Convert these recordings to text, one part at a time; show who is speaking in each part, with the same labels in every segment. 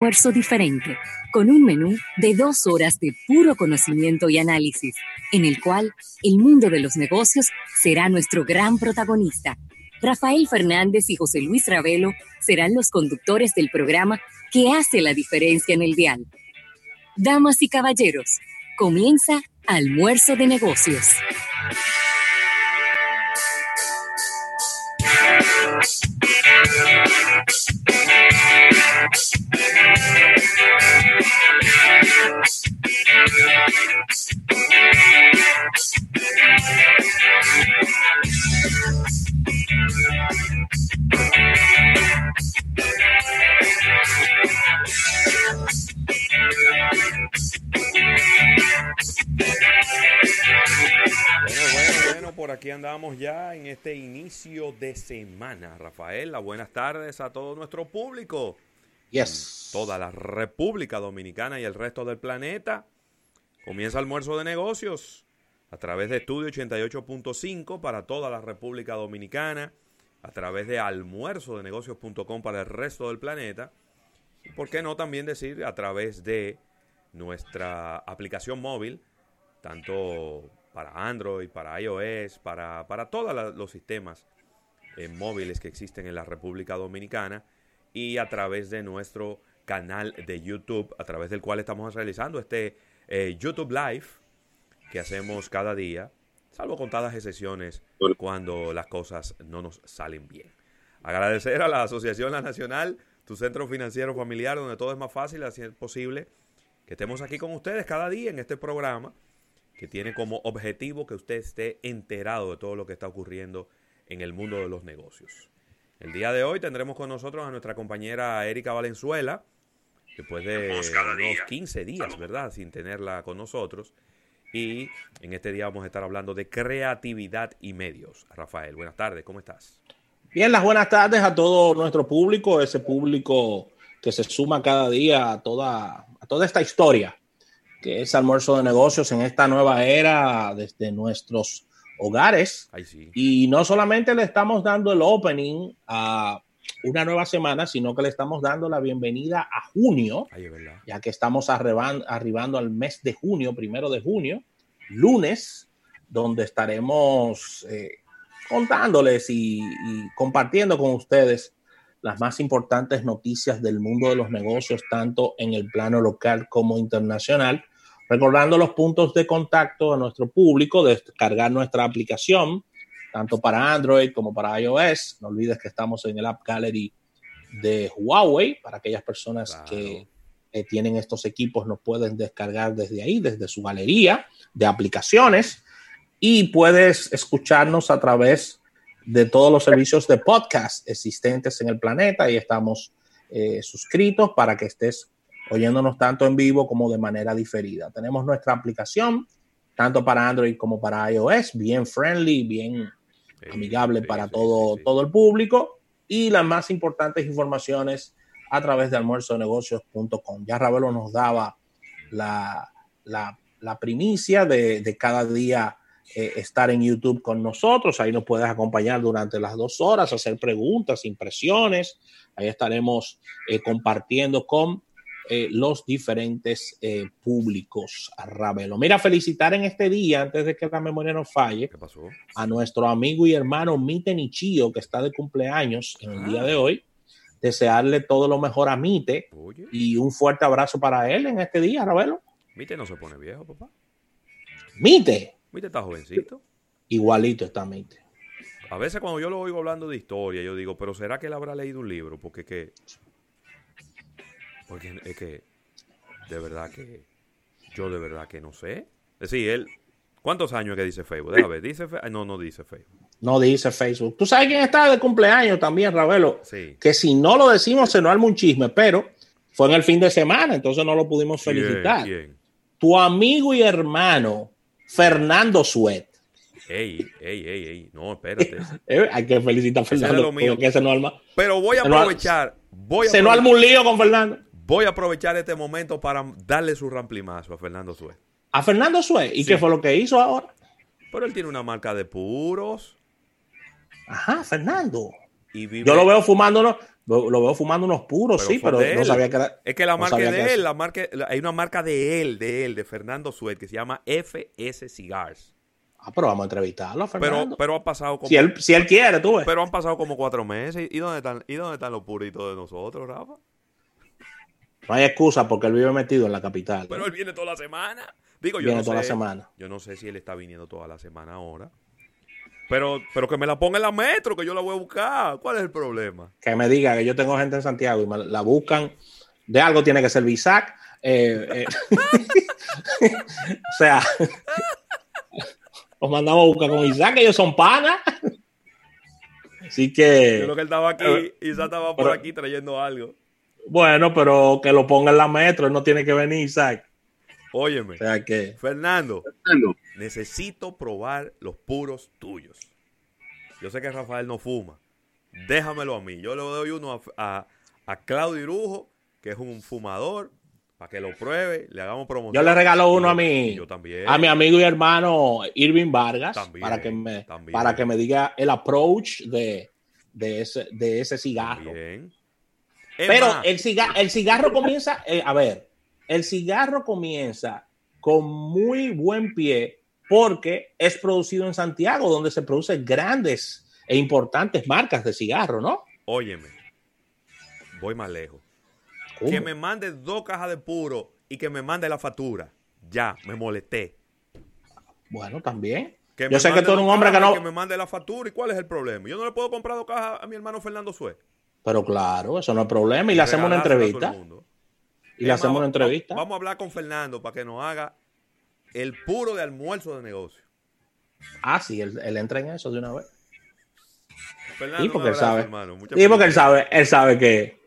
Speaker 1: almuerzo diferente, con un menú de dos horas de puro conocimiento y análisis, en el cual el mundo de los negocios será nuestro gran protagonista. Rafael Fernández y José Luis Ravelo serán los conductores del programa que hace la diferencia en el dial. Damas y caballeros, comienza Almuerzo de Negocios.
Speaker 2: Bueno, por aquí andamos ya en este inicio de semana. Rafael, las buenas tardes a todo nuestro público.
Speaker 3: Yes.
Speaker 2: Toda la República Dominicana y el resto del planeta. Comienza almuerzo de negocios a través de Estudio 88.5 para toda la República Dominicana, a través de almuerzodenegocios.com para el resto del planeta. Por qué no también decir a través de nuestra aplicación móvil, tanto para Android, para iOS, para, para todos los sistemas eh, móviles que existen en la República Dominicana y a través de nuestro canal de YouTube, a través del cual estamos realizando este eh, YouTube Live que hacemos cada día, salvo contadas excepciones cuando las cosas no nos salen bien. Agradecer a la Asociación La Nacional, tu centro financiero familiar, donde todo es más fácil, así es posible que estemos aquí con ustedes cada día en este programa que tiene como objetivo que usted esté enterado de todo lo que está ocurriendo en el mundo de los negocios. El día de hoy tendremos con nosotros a nuestra compañera Erika Valenzuela, después de unos 15 días, ¿verdad?, sin tenerla con nosotros. Y en este día vamos a estar hablando de creatividad y medios. Rafael, buenas tardes, ¿cómo estás?
Speaker 3: Bien, las buenas tardes a todo nuestro público, ese público que se suma cada día a toda, a toda esta historia que es almuerzo de negocios en esta nueva era desde nuestros hogares.
Speaker 2: Sí.
Speaker 3: Y no solamente le estamos dando el opening a una nueva semana, sino que le estamos dando la bienvenida a junio,
Speaker 2: verdad.
Speaker 3: ya que estamos arriban- arribando al mes de junio, primero de junio, lunes, donde estaremos eh, contándoles y, y compartiendo con ustedes las más importantes noticias del mundo de los negocios, tanto en el plano local como internacional. Recordando los puntos de contacto a nuestro público, descargar nuestra aplicación, tanto para Android como para iOS. No olvides que estamos en el App Gallery de Huawei, para aquellas personas
Speaker 2: Claro.
Speaker 3: que eh, tienen estos equipos, nos pueden descargar desde ahí, desde su galería de aplicaciones. Y puedes escucharnos a través de todos los servicios de podcast existentes en el planeta y estamos eh, suscritos para que estés oyéndonos tanto en vivo como de manera diferida. Tenemos nuestra aplicación, tanto para Android como para iOS, bien friendly, bien
Speaker 2: Sí,
Speaker 3: amigable
Speaker 2: sí,
Speaker 3: para
Speaker 2: sí,
Speaker 3: todo, todo el público y las más importantes informaciones a través de almuerzonegocios.com. Ya Ravelo nos daba la, la, la primicia de, de cada día eh, estar en YouTube con nosotros. Ahí nos puedes acompañar durante las dos horas, hacer preguntas, impresiones. Ahí estaremos eh, compartiendo con eh, los diferentes eh, públicos. Ravelo. Mira, felicitar en este día, antes de que la memoria nos falle, a nuestro amigo y hermano Mite Nichio, que está de cumpleaños en el día de hoy. Desearle todo lo mejor a Mite
Speaker 2: Oye,
Speaker 3: y un fuerte abrazo para él en este día, Ravelo.
Speaker 2: Mite no se pone viejo, papá.
Speaker 3: Mite,
Speaker 2: Mite está jovencito.
Speaker 3: igualito está Mite.
Speaker 2: A veces cuando yo lo oigo hablando de historia, yo digo, pero ¿será que él habrá leído un libro? Porque que... Porque es que... De verdad que... Yo de verdad que no sé. Es decir, él... ¿Cuántos años que dice Facebook? Déjame ver. ¿Dice Ay, No, no dice Facebook.
Speaker 3: No dice Facebook. ¿Tú sabes quién está de cumpleaños también, Ravelo?
Speaker 2: Sí.
Speaker 3: Que si no lo decimos se nos arma un chisme, pero fue en el fin de semana, entonces no lo pudimos felicitar. Tu amigo y hermano, Fernando Suet.
Speaker 2: Ey, ey, ey, ey. No, espérate.
Speaker 3: Eh, hay que felicitar a
Speaker 2: Ese es
Speaker 3: Fernando.
Speaker 2: lo mío.
Speaker 3: porque se nos arma,
Speaker 2: Pero voy a aprovechar... Voy a
Speaker 3: se nos arma
Speaker 2: aprovechar,
Speaker 3: un lío con Fernando.
Speaker 2: Voy a aprovechar este momento para darle su ramplimazo a Fernando Suez.
Speaker 3: A Fernando Suet. ¿Y
Speaker 2: Sí.
Speaker 3: qué fue lo que hizo ahora?
Speaker 2: Pero él tiene una marca de puros
Speaker 3: Ajá, Fernando.
Speaker 2: y vive...
Speaker 3: Yo lo veo fumando, ¿no? Lo, veo fumando unos puros, sí, pero no sabía que era.
Speaker 2: Es que la marca de él, la marca, hay una marca de él, de él, de Fernando Suet, que se llama FS Cigars.
Speaker 3: Ah, pero vamos a entrevistarlo, Fernando.
Speaker 2: Pero, pero han pasado como.
Speaker 3: Si él, si él quiere, tú ves.
Speaker 2: Pero han pasado como cuatro meses. ¿Y dónde están, y dónde están los puritos de nosotros, Rafa?
Speaker 3: No hay excusa porque él vive metido en la capital.
Speaker 2: Pero él viene toda la semana. Digo, yo
Speaker 3: viene
Speaker 2: no
Speaker 3: toda
Speaker 2: sé,
Speaker 3: la semana.
Speaker 2: Yo no sé si él está viniendo toda la semana ahora. Pero, pero que me la ponga en la metro, que yo la voy a buscar. ¿Cuál es el problema?
Speaker 3: Que me diga que yo tengo gente en Santiago y me la buscan. De algo tiene que ser Bisac. Eh, eh. o sea, os mandamos a buscar con Isaac, que ellos son panas. Así que.
Speaker 2: Yo creo que él estaba aquí, Isaac estaba por aquí trayendo algo.
Speaker 3: Bueno, pero que lo ponga en la metro, él no tiene que venir, Isaac.
Speaker 2: Óyeme.
Speaker 3: O sea que.
Speaker 2: Fernando, necesito probar los puros tuyos. Yo sé que Rafael no fuma. Déjamelo a mí. Yo le doy uno a, a, Claudio Irujo, que es un fumador, para que lo pruebe, le hagamos promoción.
Speaker 3: Yo le regalo uno a mi,
Speaker 2: yo también.
Speaker 3: a mi amigo y hermano Irving Vargas, para, que me, para que me diga el approach de, de, ese, de ese cigarro. Pero el, cigarro, el cigarro comienza, eh, a ver, el cigarro comienza con muy buen pie porque es producido en Santiago, donde se producen grandes e importantes marcas de cigarro, ¿no?
Speaker 2: Óyeme, voy más lejos. Que me mande dos cajas de puro y que me mande la factura. Ya, me molesté.
Speaker 3: Bueno, también. Yo sé que tú eres un hombre que no.
Speaker 2: Que me mande la factura y cuál es el problema. Yo no le puedo comprar dos cajas a mi hermano Fernando Sue.
Speaker 3: Pero claro, eso no es problema. Y le hacemos una entrevista. Y le hacemos una entrevista.
Speaker 2: Vamos a hablar con Fernando para que nos haga el puro de almuerzo de negocio.
Speaker 3: Ah, sí, él, entra en eso de una vez.
Speaker 2: Fernando,
Speaker 3: y porque él sabe. Y porque él sabe, él sabe que,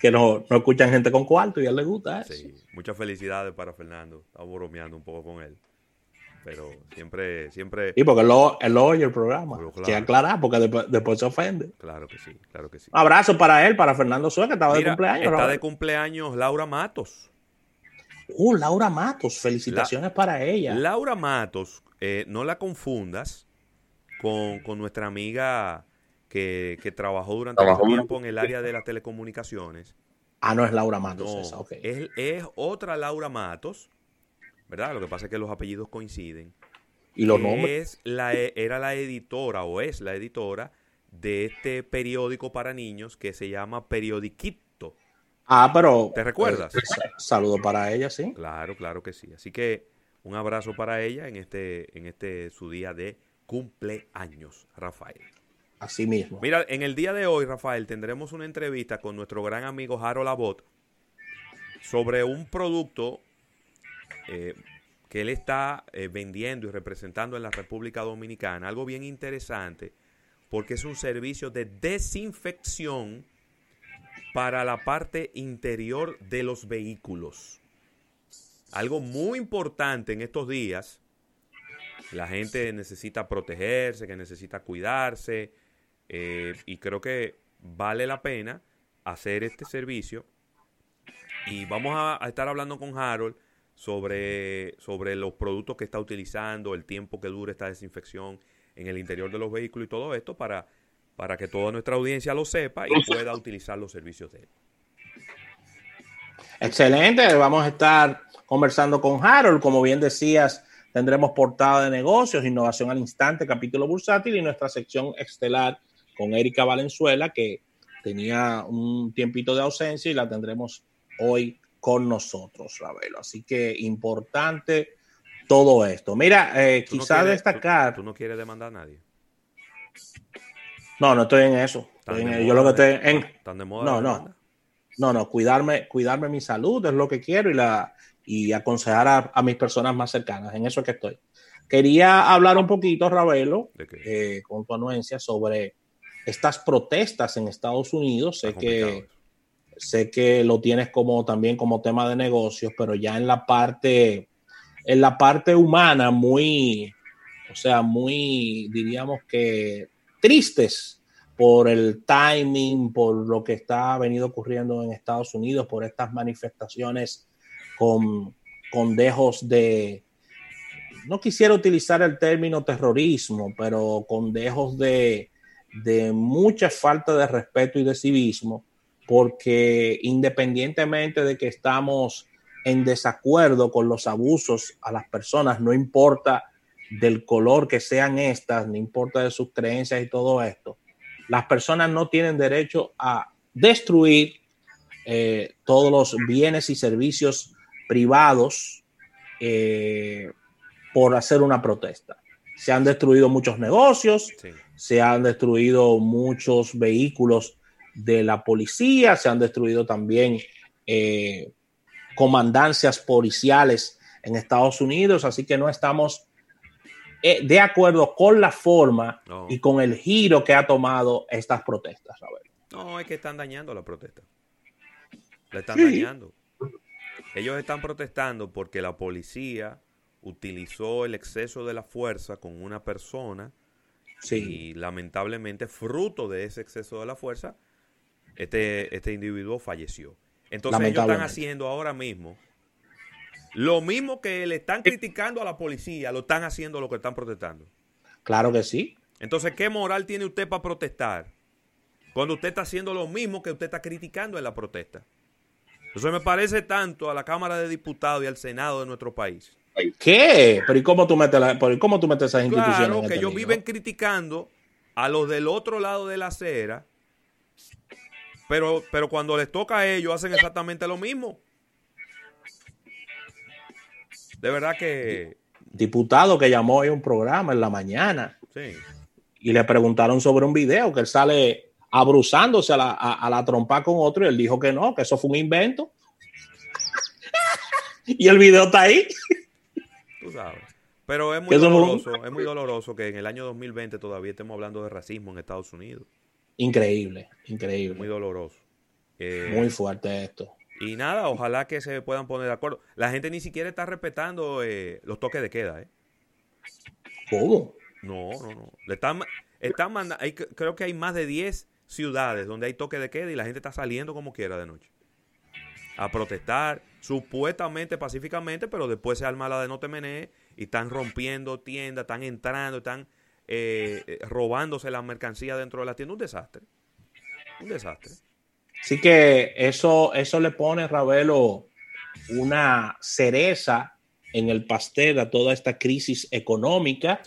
Speaker 3: que no, no, escuchan gente con cuarto y a él le gusta eso. Sí,
Speaker 2: muchas felicidades para Fernando. Estamos bromeando un poco con él. Pero siempre, siempre.
Speaker 3: Y porque él lo, él lo oye el programa. Que aclarar, porque después, se ofende.
Speaker 2: Claro que sí, claro que sí.
Speaker 3: Un abrazo para él, para Fernando Suárez, que estaba de cumpleaños.
Speaker 2: Está de cumpleaños Laura Matos.
Speaker 3: Uh, Laura Matos, felicitaciones para ella.
Speaker 2: Laura Matos, eh, no la confundas con, nuestra amiga que, trabajó durante mucho tiempo en el área de las telecomunicaciones.
Speaker 3: Ah, no es Laura Matos esa, ok.
Speaker 2: Es, es, otra Laura Matos, ¿verdad? Lo que pasa es que los apellidos coinciden.
Speaker 3: ¿Y los nombres?
Speaker 2: Es la, e, era la editora o es la editora de este periódico para niños que se llama Periodiquito
Speaker 3: Ah, pero.
Speaker 2: ¿Te recuerdas? Eh,
Speaker 3: saludo para ella, sí.
Speaker 2: Claro, claro que sí. Así que un abrazo para ella en este, en este su día de cumpleaños, Rafael.
Speaker 3: Así mismo.
Speaker 2: Mira, en el día de hoy, Rafael, tendremos una entrevista con nuestro gran amigo Harold Labot sobre un producto eh, que él está eh, vendiendo y representando en la República Dominicana. Algo bien interesante, porque es un servicio de desinfección para la parte interior de los vehículos. Algo muy importante en estos días, la gente necesita protegerse, que necesita cuidarse, eh, y creo que vale la pena hacer este servicio. Y vamos a, estar hablando con Harold sobre, sobre los productos que está utilizando, el tiempo que dura esta desinfección en el interior de los vehículos y todo esto para para que toda nuestra audiencia lo sepa y pueda utilizar los servicios de él.
Speaker 3: Excelente, vamos a estar conversando con Harold, como bien decías, tendremos portada de negocios, innovación al instante, capítulo bursátil y nuestra sección estelar con Erika Valenzuela, que tenía un tiempito de ausencia y la tendremos hoy con nosotros, Ravelo. Así que importante todo esto. Mira, eh, quizás destacar.
Speaker 2: tú no quieres demandar a nadie.
Speaker 3: No, no estoy en eso. yo lo que estoy en.
Speaker 2: ¿Están de moda?
Speaker 3: No, no. No, no, cuidarme, cuidarme mi salud es lo que quiero y la y aconsejar a, mis personas más cercanas. En eso es que estoy. Quería hablar un poquito, Ravelo, eh, con tu anuencia sobre estas protestas en Estados Unidos. Sé que, sé que lo tienes como también como tema de negocios, pero ya en la parte, en la parte humana, muy, o sea, muy, diríamos que tristes por el timing, por lo que está venido ocurriendo en Estados Unidos, por estas manifestaciones con, con dejos de, no quisiera utilizar el término terrorismo, pero con dejos de, de mucha falta de respeto y de civismo, porque independientemente de que estamos en desacuerdo con los abusos a las personas, no importa del color que sean estas, no importa de sus creencias y todo esto, las personas no tienen derecho a destruir eh, todos los bienes y servicios privados eh, por hacer una protesta. Se han destruido muchos negocios, se han destruido muchos vehículos de la policía, se han destruido también eh, comandancias policiales en Estados Unidos, así que no estamos eh, de acuerdo con la forma y con el giro que ha tomado estas protestas.
Speaker 2: No, es que están dañando la protesta. La están dañando. Ellos están protestando porque la policía utilizó el exceso de la fuerza con una persona y lamentablemente fruto de ese exceso de la fuerza, este, este individuo falleció. Entonces ellos están haciendo ahora mismo lo mismo que le están criticando a la policía, lo están haciendo los que están protestando.
Speaker 3: Claro que sí.
Speaker 2: Entonces, ¿qué moral tiene usted para protestar? Cuando usted está haciendo lo mismo que usted está criticando en la protesta. Eso me parece tanto a la Cámara de Diputados y al Senado de nuestro país.
Speaker 3: ¿Qué? Pero ¿y cómo tú metes, cómo tú metes esas instituciones?
Speaker 2: Claro, que ellos viven criticando a los del otro lado de la acera, pero, pero cuando les toca a ellos hacen exactamente lo mismo. De verdad que...
Speaker 3: Diputado que llamó hoy un programa en la mañana. Sí. Y le preguntaron sobre un video que él sale abruzándose a la, a, la trompa con otro y él dijo que no, que eso fue un invento. y el video está ahí.
Speaker 2: Tú sabes. Pero es muy doloroso, es muy doloroso que en el año 2020 todavía estemos hablando de racismo en Estados Unidos.
Speaker 3: Increíble, increíble.
Speaker 2: Muy doloroso.
Speaker 3: Eh, muy fuerte esto.
Speaker 2: Y nada, ojalá que se puedan poner de acuerdo. La gente ni siquiera está respetando eh, los toques de queda, ¿eh?
Speaker 3: ¿Cómo?
Speaker 2: No, no, no. Le están, están mandando, creo que hay más de 10 ciudades donde hay toque de queda y la gente está saliendo como quiera de noche. A protestar, supuestamente pacíficamente, pero después se arma la de no te y están rompiendo tiendas, están entrando, están eh, eh, robándose la mercancía dentro de la tienda. Un desastre. Un desastre.
Speaker 3: Así que eso, eso le pone, Ravelo, una cereza en el pastel a toda esta crisis económica.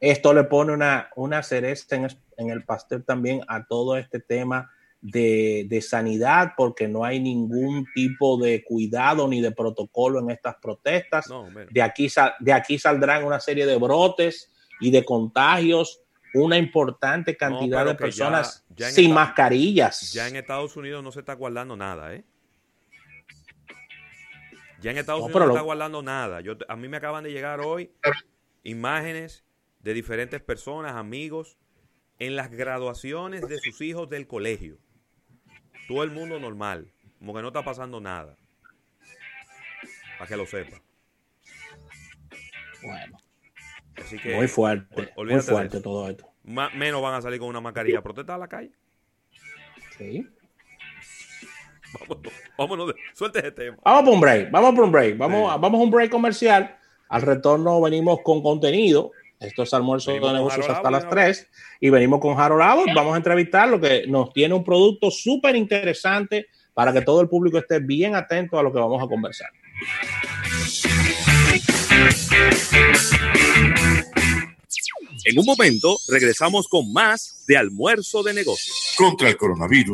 Speaker 3: Esto le pone una, una cereza en, el pastel también a todo este tema de, sanidad, porque no hay ningún tipo de cuidado ni de protocolo en estas protestas. de, aquí, de aquí saldrán una serie de brotes y de contagios una importante cantidad de personas sin mascarillas.
Speaker 2: Ya en Estados Unidos no se está guardando nada, ¿eh? Ya en Estados Unidos no se está guardando nada. Yo, a mí me acaban de llegar hoy imágenes de diferentes personas, amigos, en las graduaciones de sus hijos del colegio. Todo el mundo normal, como que no está pasando nada. Para que lo sepa.
Speaker 3: Bueno muy fuerte, muy fuerte todo esto.
Speaker 2: menos van a salir con una mascarilla a protestar a la calle.
Speaker 3: Sí.
Speaker 2: Vámonos, vámonos suelte ese tema.
Speaker 3: Vamos por un break, vamos por un break. Vamos, vamos a un break comercial. Al retorno venimos con contenido. Esto es almuerzo de negocios hasta las 3. Y venimos con Harold Abbott. Vamos a entrevistar lo que nos tiene un producto súper interesante para que todo el público esté bien atento a lo que vamos a conversar.
Speaker 4: En un momento regresamos con más de almuerzo de negocios.
Speaker 5: Contra el coronavirus